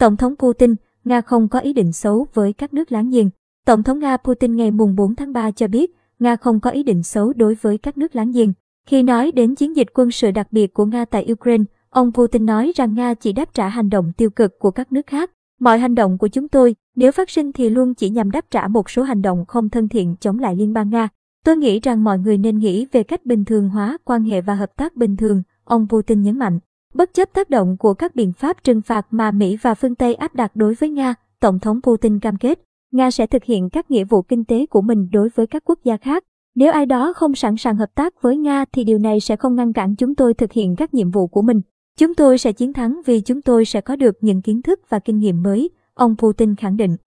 Tổng thống Putin, Nga không có ý định xấu với các nước láng giềng. Tổng thống Nga Putin ngày 4 tháng 3 cho biết, Nga không có ý định xấu đối với các nước láng giềng. Khi nói đến chiến dịch quân sự đặc biệt của Nga tại Ukraine, ông Putin nói rằng Nga chỉ đáp trả hành động tiêu cực của các nước khác. Mọi hành động của chúng tôi, nếu phát sinh thì luôn chỉ nhằm đáp trả một số hành động không thân thiện chống lại Liên bang Nga. Tôi nghĩ rằng mọi người nên nghĩ về cách bình thường hóa quan hệ và hợp tác bình thường, ông Putin nhấn mạnh. Bất chấp tác động của các biện pháp trừng phạt mà Mỹ và phương Tây áp đặt đối với Nga, Tổng thống Putin cam kết, Nga sẽ thực hiện các nghĩa vụ kinh tế của mình đối với các quốc gia khác. Nếu ai đó không sẵn sàng hợp tác với Nga thì điều này sẽ không ngăn cản chúng tôi thực hiện các nhiệm vụ của mình. Chúng tôi sẽ chiến thắng vì chúng tôi sẽ có được những kiến thức và kinh nghiệm mới, ông Putin khẳng định.